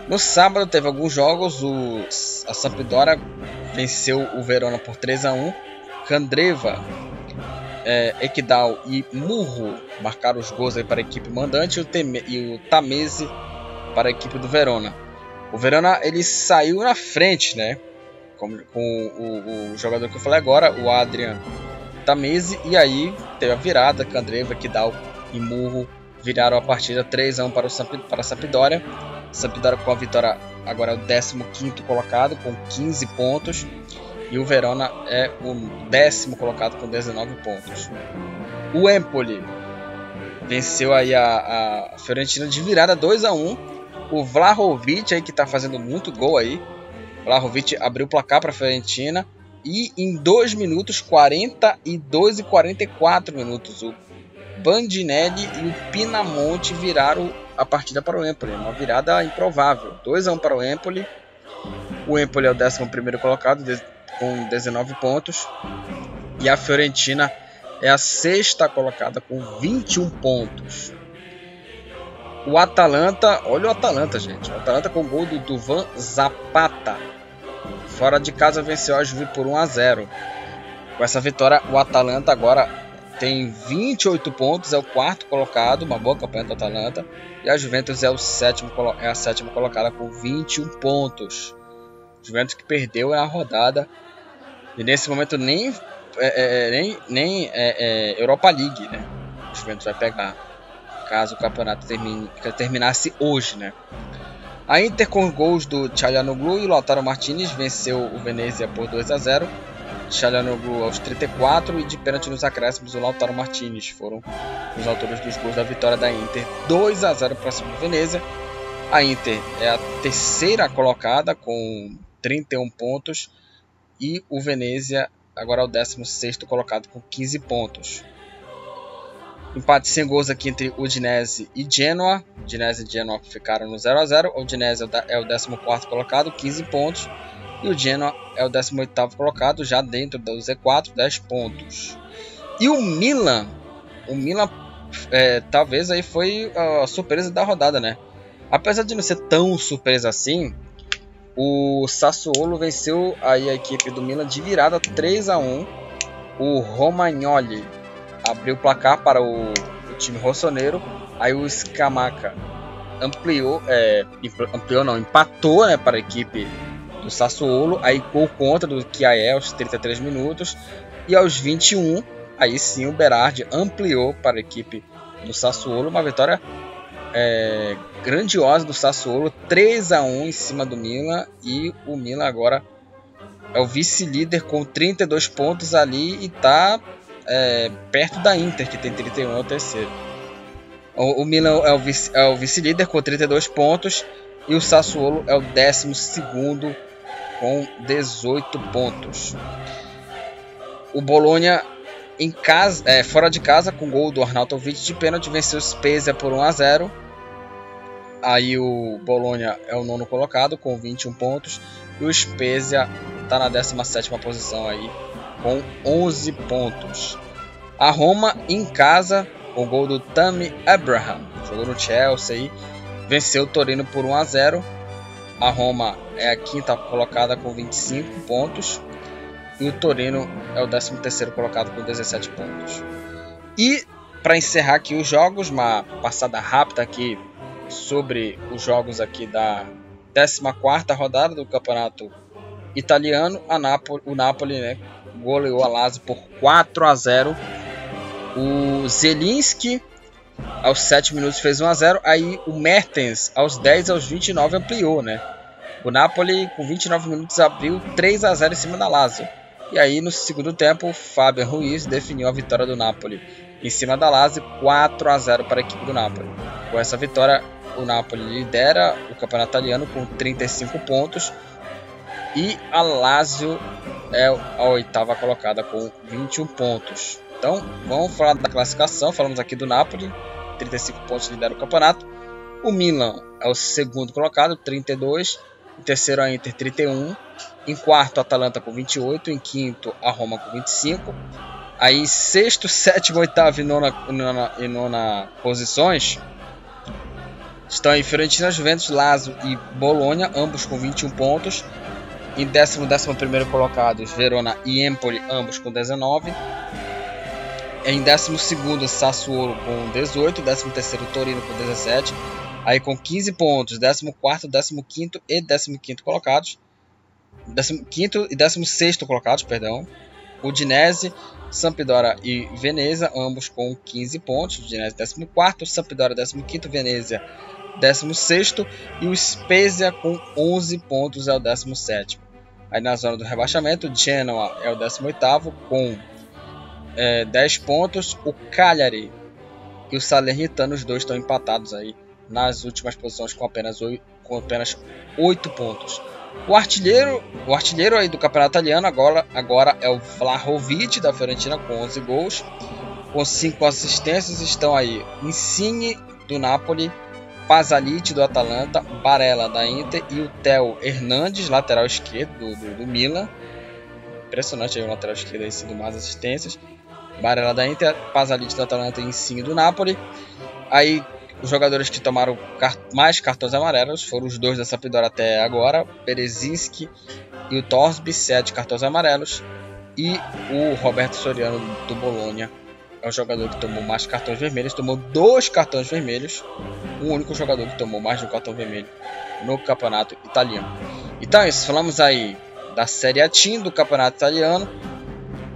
S1: No sábado teve alguns jogos, o, a Sampdoria venceu o Verona por 3 a 1 Candreva é, Ekdal e Murro marcaram os gols para a equipe mandante e o, Teme, e o Tamese para a equipe do Verona. O Verona ele saiu na frente, né? Com, com o, o, jogador que eu falei agora, o Adrian Tamese, e aí teve a virada, Candreva, Ekdal e Murro viraram a partida 3 a 1 para, o Samp, para a Sampdoria. Sampdoria com a vitória agora é o 15º colocado com 15 pontos e o Verona é o décimo colocado com 19 pontos. O Empoli venceu aí a, a Fiorentina de virada 2 a 1. O Vlahovic aí que está fazendo muito gol aí. Vlahovic abriu o placar para a Fiorentina e em 2 minutos 42 e 44 minutos o Bandinelli e o Pinamonte viraram a partida para o Empoli, uma virada improvável. 2 a 1 para o Empoli. O Empoli é o 11 colocado, com 19 pontos. E a Fiorentina é a sexta colocada com 21 pontos. O Atalanta, olha o Atalanta, gente. O Atalanta com gol do Duvan Zapata. Fora de casa venceu a Juve por 1 a 0. Com essa vitória, o Atalanta agora tem 28 pontos, é o quarto colocado, uma boa campanha do Atalanta. E a Juventus é, o sétimo, é a sétima colocada com 21 pontos. Juventus que perdeu a rodada e nesse momento nem, é, é, nem, nem é, é, Europa League, né? O Juventus vai pegar. Caso o campeonato termine, terminasse hoje, né? A Inter com gols do Çalhanoğlu e Lautaro Martinez venceu o Venezia por 2 a 0. Çalhanoğlu aos 34 e de pênalti nos acréscimos o Lautaro Martinez foram os autores dos gols da vitória da Inter 2 a 0 para cima do Venezia. A Inter é a terceira colocada com 31 pontos e o Venezia agora é o 16 colocado com 15 pontos. Empate sem gols aqui entre Udinese e Genoa. Udinese e Genoa ficaram no 0 a 0. O Udinese é o 14 é colocado, 15 pontos. E o Genoa é o 18 colocado, já dentro do Z4, 10 pontos. E o Milan, o Milan é, talvez aí foi a surpresa da rodada, né? Apesar de não ser tão surpresa assim, o Sassuolo venceu aí a equipe do Milan de virada 3 a 1. O Romagnoli abriu o placar para o, o time rossoneiro. Aí o Scamaca ampliou, é, ampliou não, empatou né, para a equipe do Sassuolo. Aí gol contra do Kiaé aos 33 minutos. E aos 21, aí sim o Berardi ampliou para a equipe do Sassuolo. Uma vitória é, grandiosa do Sassuolo, 3 a 1 em cima do Milan e o Milan agora é o vice-líder com 32 pontos ali e está é, perto da Inter que tem 31 é o terceiro. O, o Milan é o, vice, é o vice-líder com 32 pontos e o Sassuolo é o décimo segundo com 18 pontos. O Bologna em casa, é, fora de casa, com gol do Arnautovic de pênalti, venceu o Spezia por 1 a 0. Aí o Bologna é o nono colocado com 21 pontos e o Spezia está na 17 posição aí com 11 pontos. A Roma em casa com gol do Tammy Abraham, jogou no Chelsea aí, venceu o Torino por 1 a 0. A Roma é a quinta colocada com 25 pontos e o Torino é o 13º colocado com 17 pontos. E para encerrar aqui os jogos, uma passada rápida aqui sobre os jogos aqui da 14ª rodada do Campeonato Italiano, Napoli, o Napoli né, goleou a Lazio por 4 a 0. O Zelinski aos 7 minutos fez 1 a 0, aí o Mertens aos 10 aos 29 ampliou, né? O Napoli com 29 minutos abriu 3 a 0 em cima da Lazio. E aí no segundo tempo, Fábio Ruiz definiu a vitória do Napoli em cima da Lazio, 4 a 0 para a equipe do Napoli. Com essa vitória, o Napoli lidera o campeonato italiano com 35 pontos e a Lazio é a oitava colocada com 21 pontos. Então, vamos falar da classificação. Falamos aqui do Napoli, 35 pontos lidera o campeonato. O Milan é o segundo colocado, 32. Em terceiro, a Inter, 31. Em quarto, Atalanta com 28. Em quinto, a Roma com 25. Aí, sexto, sétimo, oitavo e nona, nona, e nona posições estão aí Fiorentina, Juventus, Lazio e Bolonha, ambos com 21 pontos. Em décimo, décimo primeiro colocados, Verona e Empoli, ambos com 19. Em décimo segundo, Sassuolo com 18. Décimo terceiro, Torino com 17. Aí com 15 pontos, décimo quarto, décimo quinto e décimo quinto colocados. 15 e 16 colocados, perdão. Udinese, Sampdoria e Veneza, ambos com 15 pontos. Udinese 14, Sampdoria 15, Venezia 16 e o Spezia com 11 pontos é o 17. Aí na zona do rebaixamento, Genoa é o 18 com é, 10 pontos. O Cagliari e o Salernitano, os dois estão empatados aí nas últimas posições com apenas 8, com apenas 8 pontos. O artilheiro, o artilheiro aí do campeonato italiano agora, agora é o Vlahovic da Fiorentina com 11 gols, com 5 assistências estão aí Insigne do Napoli, Pasalic do Atalanta, Barella da Inter e o Theo Hernandes, lateral esquerdo do, do, do Milan. Impressionante aí o lateral esquerdo aí sendo mais assistências. Barella da Inter, Pasalic do Atalanta e Insigne do Napoli. Aí os jogadores que tomaram mais cartões amarelos foram os dois da Sampdoria até agora, Berezinski e o Torsby, sete cartões amarelos, e o Roberto Soriano do Bolonha é o jogador que tomou mais cartões vermelhos, tomou dois cartões vermelhos, o único jogador que tomou mais de um cartão vermelho no campeonato italiano. Então é isso, falamos aí da Série A Team do campeonato italiano.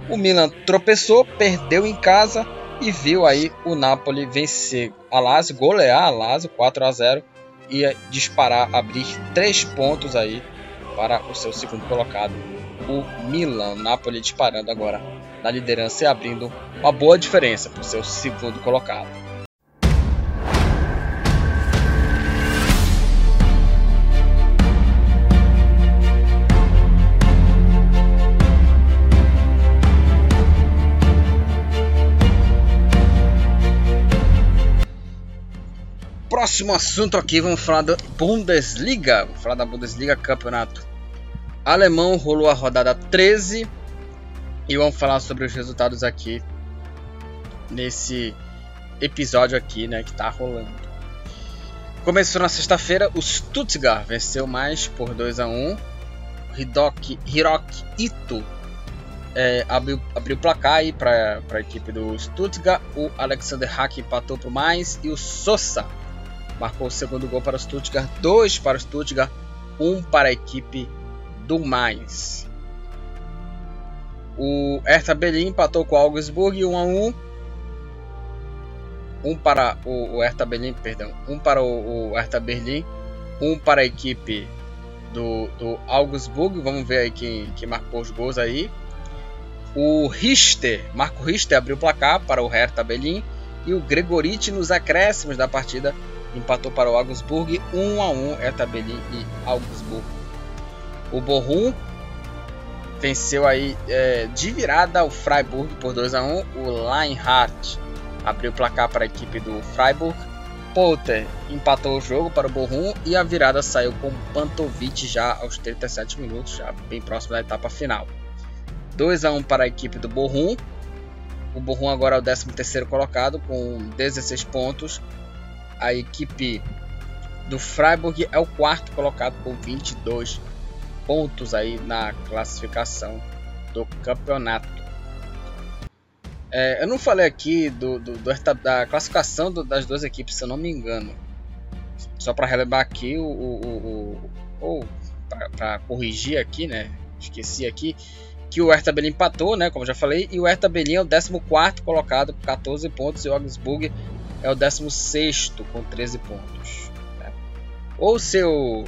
S1: O Milan tropeçou, perdeu em casa, e viu aí o Napoli vencer a Lazio, golear a Lazio 4 a 0 e disparar, abrir 3 pontos aí para o seu segundo colocado, o Milan. Napoli disparando agora na liderança e abrindo uma boa diferença para o seu segundo colocado. Próximo assunto aqui, vamos falar da Bundesliga. Vamos falar da Bundesliga, campeonato alemão. Rolou a rodada 13 e vamos falar sobre os resultados aqui nesse episódio aqui, né, que tá rolando. Começou na sexta-feira, o Stuttgart venceu mais por 2 a 1. Hiroki, Hiroki Ito é, abriu, abriu placar aí para a equipe do Stuttgart. O Alexander Hack empatou por mais e o Sosa marcou o segundo gol para o Stuttgart, dois para o Stuttgart, um para a equipe do Mainz. O Hertha Berlim empatou com o Augsburg 1 a 1. um para o, Hertha Berlim, perdão, um para o, Hertha Berlim, um para a equipe do, do Augsburg. Vamos ver aí quem, quem marcou os gols aí. O Richter, Marco Richter abriu o placar para o Hertha Berlim e o Gregoriti nos acréscimos da partida empatou para o Augsburg 1 a 1 Hertha Berlim e Augsburg. O Bochum venceu aí é, de virada o Freiburg por 2 a 1 O Leinhardt abriu o placar para a equipe do Freiburg. Potter empatou o jogo para o Bochum e a virada saiu com Pantovic já aos 37 minutos, já bem próximo da etapa final. 2 a 1 para a equipe do Bochum. O Bochum agora é o 13º colocado com 16 pontos. A equipe do Freiburg é o quarto colocado com 22 pontos aí na classificação do campeonato. É, eu não falei aqui do, do, do da classificação do, das duas equipes, se eu não me engano. Só para relembrar aqui, o, o, o, para corrigir aqui, né? Esqueci aqui que o Hertha Berlin empatou, né? Como já falei, e o Hertha Berlin é o 14 colocado com 14 pontos e o Augsburg é o 16 com 13 pontos. Né? Ou se eu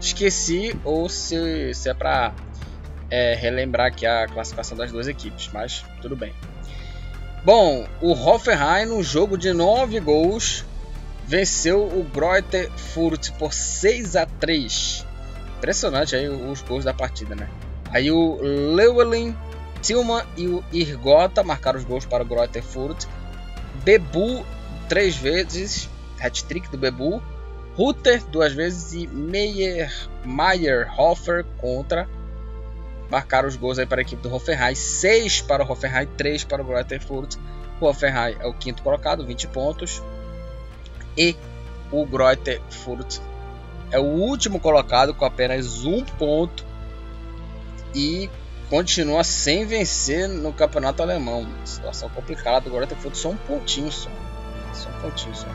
S1: esqueci, ou se, se é para é, relembrar aqui a classificação das duas equipes, mas tudo bem. Bom, o Hoffenheim, no jogo de 9 gols, venceu o Greuther Furt por 6 a 3 Impressionante aí os gols da partida, né? Aí o Llewellyn, Tillman e o Irgota marcaram os gols para o Greuther Furt. Bebu, três vezes, hat-trick do Bebu. Rutter, duas vezes, e Meyer, Meyerhofer contra marcaram os gols aí para a equipe do Hoffenheim. 6 para o Hoffenheim, 3 para o Greuther Furt. O Hoffenheim é o quinto colocado, 20 pontos. E o Greuther Furt é o último colocado com apenas um ponto e continua sem vencer no campeonato alemão. Situação complicada. O Greuther Furt só um pontinho só. Só um pontinho só.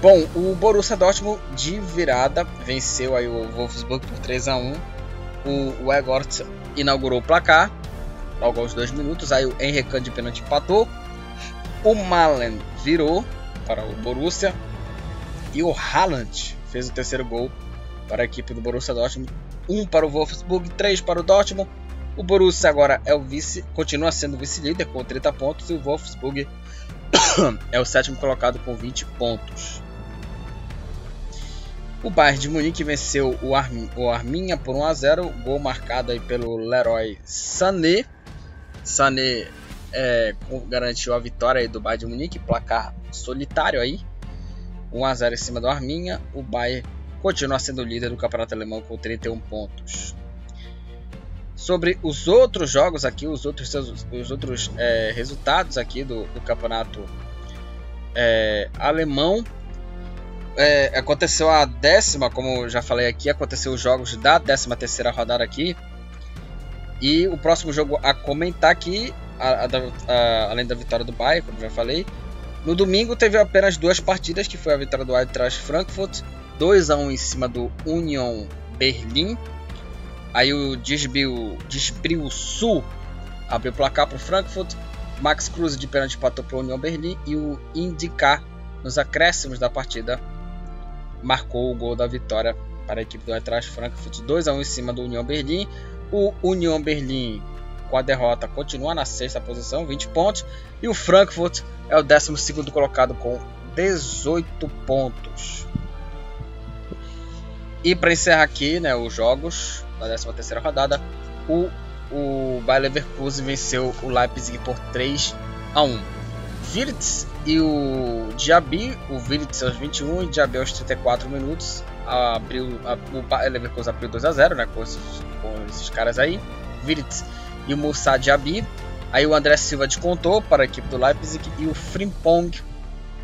S1: Bom, o Borussia Dortmund de virada venceu aí o Wolfsburg por 3 a 1 o, o Egort inaugurou o placar logo aos dois minutos. Aí o Henrique de pênalti empatou. O Malen virou para o Borussia. E o Haaland fez o terceiro gol para a equipe do Borussia Dortmund. Um para o Wolfsburg, três para o Dortmund. O Borussia agora é o vice, continua sendo vice-líder com 30 pontos e o Wolfsburg é o sétimo colocado com 20 pontos. O Bayern de Munique venceu o, Armin, o Arminha por 1 a 0, gol marcado aí pelo Leroy Sané. Sané é, garantiu a vitória aí do Bayern de Munique, placar solitário aí. 1 a 0 em cima do Arminha. O Bayern continua sendo líder do Campeonato Alemão com 31 pontos. Sobre os outros jogos aqui, os outros, os outros é, resultados aqui do, do Campeonato é, Alemão, é, aconteceu a décima, como já falei aqui, aconteceu os jogos da décima terceira rodada aqui. E o próximo jogo a comentar aqui, a, a, a, além da vitória do Bayern, como já falei, no domingo teve apenas duas partidas, que foi a vitória do Eintracht Frankfurt, 2 a 1 em cima do Union Berlim. Aí o Disbril Sul abriu o placar para o Frankfurt, Max Cruz de pênalti empatou para o Union Berlim e o Indicar nos acréscimos da partida marcou o gol da vitória para a equipe do Eintracht Frankfurt 2 a 1 em cima do União Berlim. O União Berlim com a derrota continua na sexta posição, 20 pontos, e o Frankfurt é o 12 segundo colocado com 18 pontos. E para encerrar aqui, né, os jogos da 13 terceira rodada, o o Bayer Leverkusen venceu o Leipzig por 3 a 1. Virtus e o Diaby, o Virtus aos 21 e Diaby aos 34 minutos, abriu, a, o Leverkusen abriu 2 a 0 né, com esses, com esses caras aí, Virtus e o Moussa Diaby. Aí o André Silva descontou para a equipe do Leipzig e o Frimpong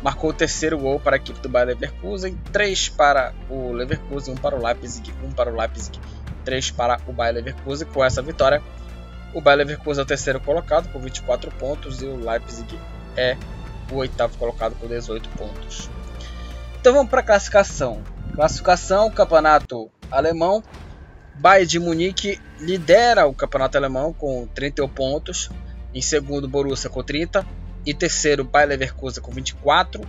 S1: marcou o terceiro gol para a equipe do Bayer Leverkusen, 3 para o Leverkusen, 1 para o Leipzig, 1 para o Leipzig, 3 para o Bayer Leverkusen. Com essa vitória, o Bayer Leverkusen é o terceiro colocado com 24 pontos e o Leipzig é o oitavo colocado com 18 pontos. Então vamos para a classificação. Classificação, campeonato alemão. Bayern de Munique lidera o campeonato alemão com 31 pontos. Em segundo, Borussia com 30. E terceiro, Bayer Leverkusen com 24.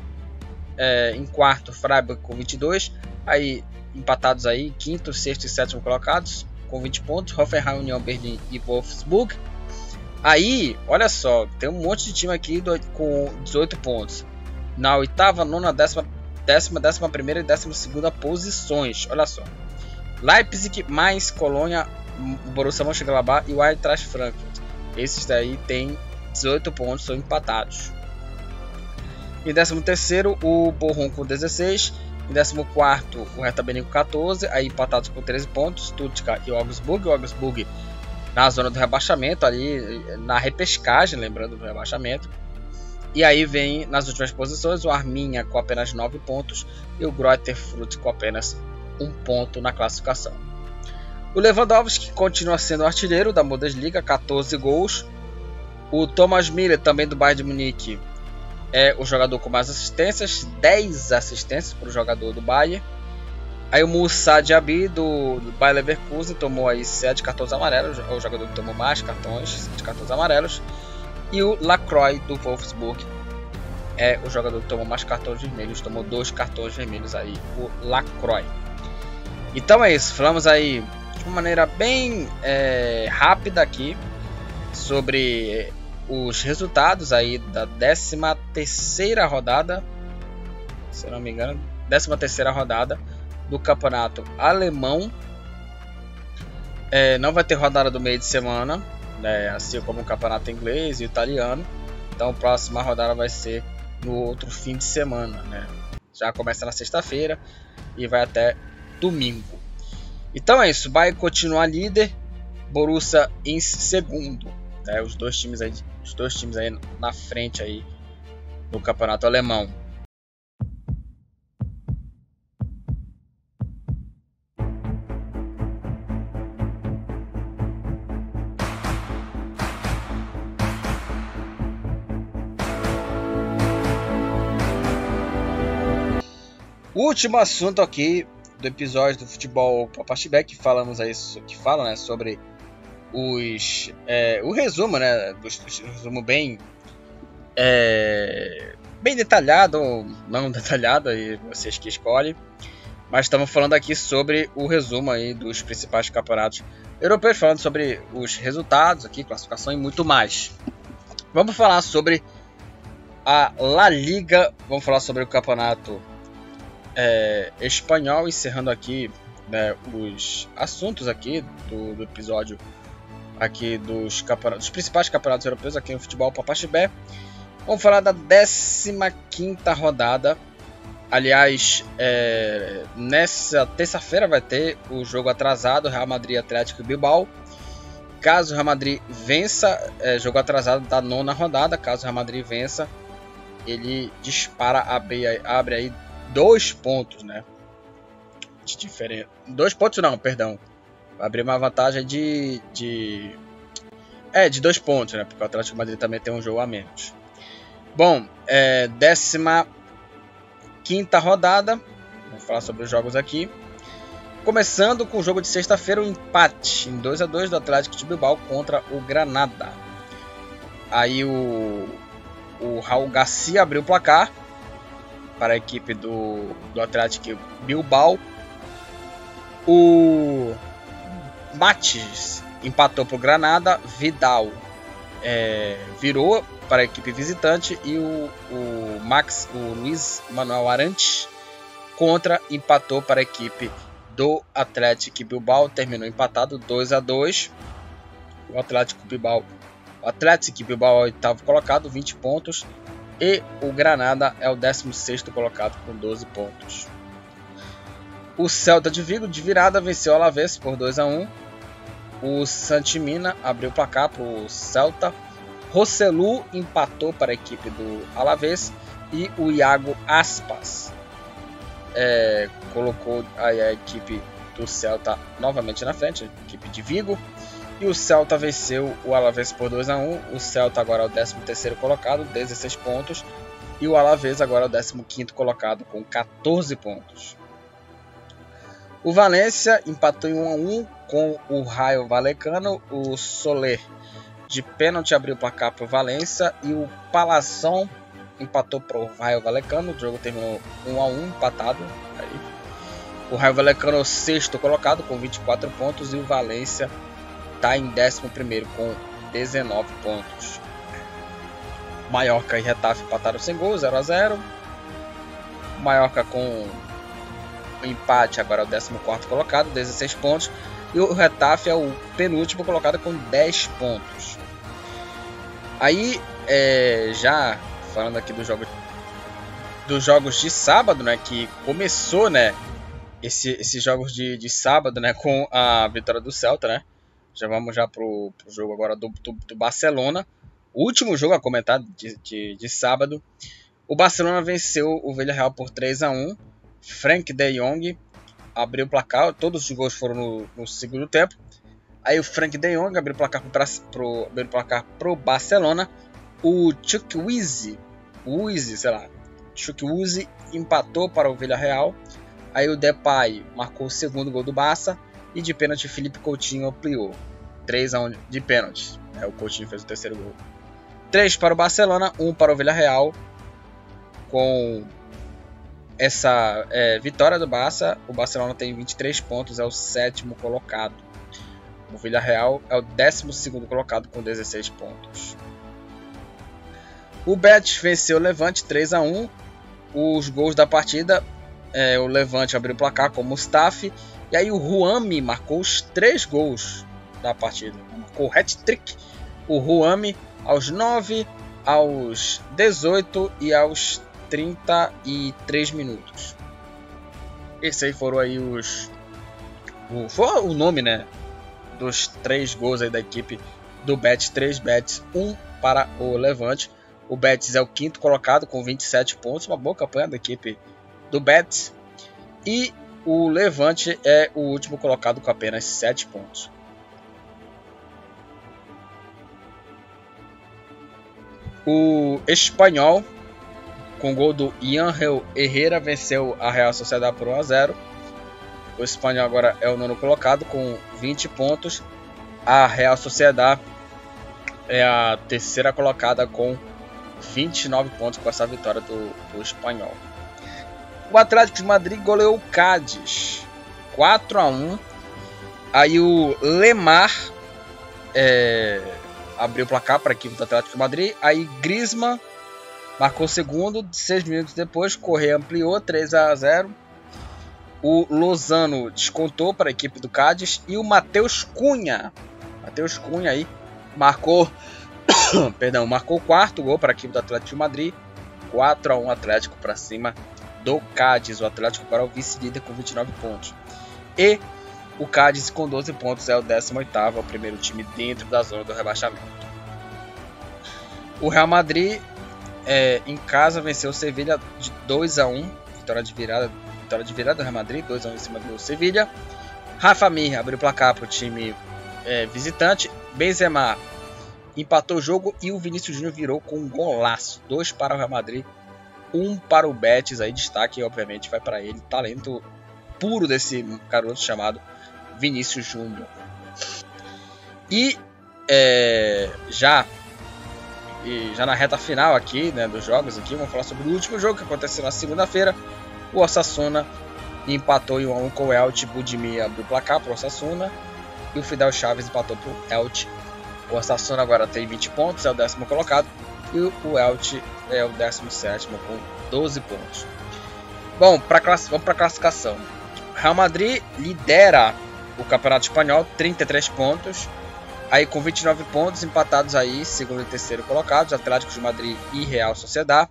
S1: É, em quarto, Freiburg com 22. Aí empatados aí, quinto, sexto e sétimo colocados com 20 pontos. Hoffenheim, União Berlim e Wolfsburg. Aí, olha só, tem um monte de time aqui do, com 18 pontos. Na oitava, nona, décima, décima, décima primeira e décima segunda posições. Olha só. Leipzig mais Colônia, Borussia Mönchengladbach e o Eintracht Frankfurt. Esses daí tem 18 pontos, são empatados. Em 13 terceiro, o Borrom com 16. Em 14 o Hertha Berlim com 14. Aí empatados com 13 pontos, Stuttgart e Augsburg. O Augsburg na zona do rebaixamento, ali na repescagem, lembrando do rebaixamento. E aí vem nas últimas posições o Arminia com apenas 9 pontos e o Greuther Fürth com apenas 1 ponto na classificação. O Lewandowski continua sendo artilheiro da Bundesliga, 14 gols. O Thomas Miller, também do Bayern de Munique, é o jogador com mais assistências, 10 assistências para o jogador do Bayern. Aí o Moussa Diaby do, do Bayer Leverkusen tomou aí 7 cartões amarelos, é o jogador que tomou mais cartões, de cartões amarelos. E o Lacroix do Wolfsburg é o jogador que tomou mais cartões vermelhos, tomou dois cartões vermelhos aí, o Lacroix. Então é isso, falamos aí de uma maneira bem é, rápida aqui sobre os resultados aí da 13 terceira rodada, se não me engano, 13 terceira rodada do campeonato alemão. É, não vai ter rodada do meio de semana, né, assim como o campeonato inglês e italiano. Então, a próxima rodada vai ser no outro fim de semana. Né? Já começa na sexta-feira e vai até domingo. Então é isso. Bayern continua líder, Borussia em segundo. Né? Os dois times aí, os dois times aí na frente aí no campeonato alemão. Último assunto aqui do episódio do futebol Papastback que falamos aí que fala né, sobre os é, o resumo né do, resumo bem é, bem detalhado ou não detalhado aí vocês que escolhem. Mas estamos falando aqui sobre o resumo aí dos principais campeonatos europeus falando sobre os resultados aqui classificação e muito mais. Vamos falar sobre a La Liga vamos falar sobre o campeonato é, espanhol, encerrando aqui né, os assuntos aqui do, do, episódio aqui dos, dos principais campeonatos europeus aqui no futebol Papaxibé. Vamos falar da 15 rodada. Aliás, é, nessa terça-feira vai ter o jogo atrasado Real Madrid Atlético Bilbao. Caso o Real Madrid vença, é, jogo atrasado da nona rodada. Caso o Real Madrid vença, ele dispara, abre, abre aí dois pontos, né? De diferença. Dois pontos não, perdão. Abrir uma vantagem de, de. É, de dois pontos, né? Porque o Atlético Madrid também tem um jogo a menos. Bom, é, décima quinta rodada. Vamos falar sobre os jogos aqui. Começando com o jogo de sexta-feira, o um empate em 2 a 2 do Atlético de Bilbao contra o Granada. Aí o, o Raul Garcia abriu o placar para a equipe do, do Atlético Bilbao. O Matis empatou para o Granada, Vidal é, virou para a equipe visitante e o, o Max, o Luiz Manuel Arantes contra empatou para a equipe do Atlético Bilbao, terminou empatado 2 a 2. O Atlético Bilbao, o Atlético Bilbao é o oitavo colocado, 20 pontos. E o Granada é o 16 colocado com 12 pontos. O Celta de Vigo de virada venceu o Alavés por 2 a 1. O Santimina abriu o placar para o Celta. Rosselu empatou para a equipe do Alavés e o Iago Aspas é, colocou a, a equipe do Celta novamente na frente, a equipe de Vigo. E o Celta venceu o Alavés por 2 a 1 O Celta agora é o 13º colocado, 16 pontos. E o Alavés agora é o 15º colocado, com 14 pontos. O Valência empatou em 1 a 1 com o Raio Valecano. O Soler de pênalti abriu o placar para o Valência e o Palação empatou para o Raio Valecano. O jogo terminou 1 a 1 empatado. Aí. O Raio Valecano é o sexto colocado com 24 pontos e o Valência está em 11 com 19 pontos. Mallorca e Retafe empataram sem gol, 0 a 0 Mallorca com empate agora é o 14 colocado, 16 pontos. E o Retafe é o penúltimo colocado com 10 pontos. Aí, é, já falando aqui dos jogos, dos jogos de sábado, né? Que começou, né? Esse, esses jogos de, de sábado, né? Com a vitória do Celta, né? Já vamos já pro, pro jogo agora do, do, do Barcelona. O último jogo a comentar de, de, de sábado. O Barcelona venceu o Villarreal por 3 a 1 Frank de Jong abriu o placar, todos os gols foram no, no segundo tempo. Aí o Frank de Jong abriu o placar pro, abriu o placar pro Barcelona. O Chukwueze, Uzi, sei lá, Chukwueze empatou para o Villarreal. Aí o Depay marcou o segundo gol do Barça e de pênalti Felipe Coutinho ampliou. 3 a 1 de pênalti. É, o Coutinho fez o terceiro gol. 3 para o Barcelona, 1 para o Villarreal. Com essa é, vitória do Barça, o Barcelona tem 23 pontos, é o sétimo colocado. O Villarreal é o décimo segundo colocado com 16 pontos. O Betis venceu o Levante 3 a 1. Os gols da partida, é, o Levante abriu o placar com o Mustafi e aí o Ruami marcou os três gols da partida. Marcou hat-trick. O Ruami aos 9, aos 18 e aos 33 minutos. Esses aí foram aí os. O, foi o nome, né? Dos três gols aí da equipe do Betis. 3 Betis, 1 para o Levante. O Betis é o quinto colocado com 27 pontos. Uma boa campanha da equipe do Betis. E o Levante é o último colocado com apenas 7 pontos. O espanhol com gol do Iangel Herrera, venceu a Real Sociedade por 1 a 0. O espanhol agora é o nono colocado com 20 pontos. A Real Sociedade é a terceira colocada com 29 pontos com essa vitória do, do espanhol. O Atlético de Madrid goleou o Cádiz 4 a 1. Aí o Lemar é, abriu o placar para a equipe do Atlético de Madrid. Aí Griezmann Marcou o segundo, seis minutos depois, Correia ampliou 3 a 0. O Lozano descontou para a equipe do Cádiz e o Matheus Cunha, Matheus Cunha aí marcou, perdão, marcou o quarto gol para a equipe do Atlético de Madrid, 4 a 1 Atlético para cima do Cádiz. O Atlético agora é o vice-líder com 29 pontos. E o Cádiz com 12 pontos é o 18º, é o primeiro time dentro da zona do rebaixamento. O Real Madrid é, em casa venceu o Sevilha de 2 a 1 vitória de virada, vitória de virada do Real Madrid, 2 a 1 em cima do Sevilha. Rafa Mir abriu o placar para o time é, visitante. Benzema empatou o jogo e o Vinícius Júnior virou com um golaço. Dois para o Real Madrid, um para o Betis. Aí destaque, obviamente, vai para ele. Talento puro desse garoto chamado Vinícius Júnior. E é, já e já na reta final aqui, né, dos jogos aqui, vamos falar sobre o último jogo que aconteceu na segunda-feira. O Osasuna empatou em 1 1 com o Elche, Budimir abriu o placar para o Osasuna e o Fidel Chaves empatou para o Elche. O Osasuna agora tem 20 pontos, é o décimo colocado e o Elche é o 17 com 12 pontos. Bom, class... vamos para a classificação. Real Madrid lidera o Campeonato Espanhol, 33 pontos. Aí com 29 pontos empatados aí, segundo e terceiro colocados, Atlético de Madrid e Real Sociedad.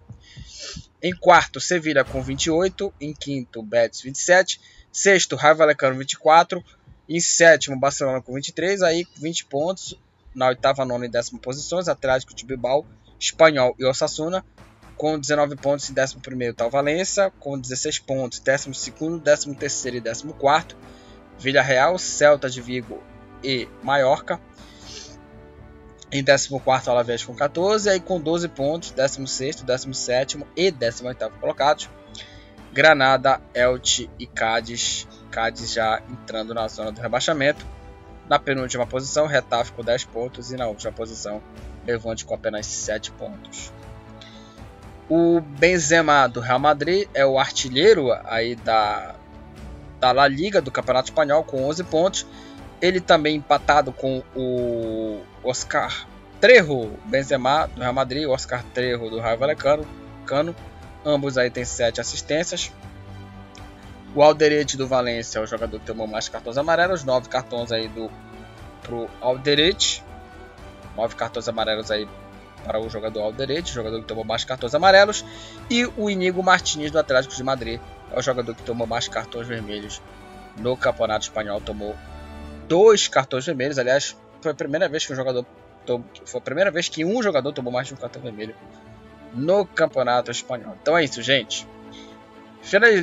S1: Em quarto, Sevilha com 28, em quinto, Betis 27, sexto, Raio Vallecano 24, em sétimo, Barcelona com 23, aí 20 pontos, na oitava, nona e décima posições, Atlético de Bilbao, Espanhol e Osasuna, com 19 pontos em décimo primeiro o Valência, com 16 pontos, décimo segundo, décimo terceiro e décimo quarto, Vila Real, Celta de Vigo e Mallorca, em 14 Alavés com 14, aí com 12 pontos, 16, 17 e 18 colocados. Granada, Elche e Cádiz. Cádiz já entrando na zona do rebaixamento. Na penúltima posição, Retafe com 10 pontos. E na última posição, Levante com apenas 7 pontos. O Benzema do Real Madrid é o artilheiro aí da, da La Liga do Campeonato Espanhol com 11 pontos. Ele também empatado com o Oscar Trejo Benzema do Real Madrid, Oscar Trejo do Raio Vallecano, Cano. Ambos aí têm 7 assistências. O Alderete do Valência é o jogador que tomou mais cartões amarelos, 9 cartões aí do pro Alderete. 9 cartões amarelos aí para o jogador Alderete, jogador que tomou mais cartões amarelos. E o Inigo Martins do Atlético de Madrid é o jogador que tomou mais cartões vermelhos no Campeonato Espanhol. Tomou dois cartões vermelhos. Aliás, foi a primeira vez que um jogador foi a primeira vez que um jogador tomou mais de um cartão vermelho no Campeonato Espanhol. Então é isso, gente.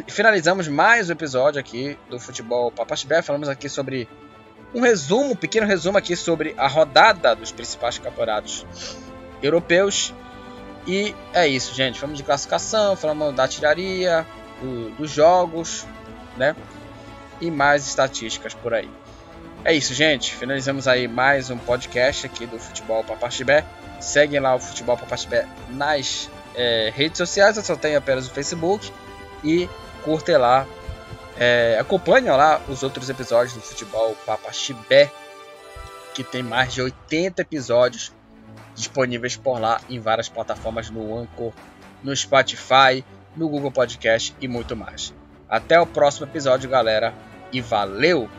S1: Finalizamos mais um episódio aqui do Futebol Papaxibé. Falamos aqui sobre um resumo, um pequeno resumo aqui sobre a rodada dos principais campeonatos europeus. E é isso, gente. Falamos de classificação, falamos da tiraria, do, dos jogos, né? E mais estatísticas por aí. É isso, gente. Finalizamos aí mais um podcast aqui do Futebol Papaxibé. Seguem lá o Futebol Papaxibé nas é, redes sociais. Eu só tenho apenas o Facebook e curtem lá, é, acompanhem lá os outros episódios do Futebol Papa Chibé, que tem mais de 80 episódios disponíveis por lá em várias plataformas no Anchor, no Spotify, no Google Podcast e muito mais. Até o próximo episódio, galera, e valeu!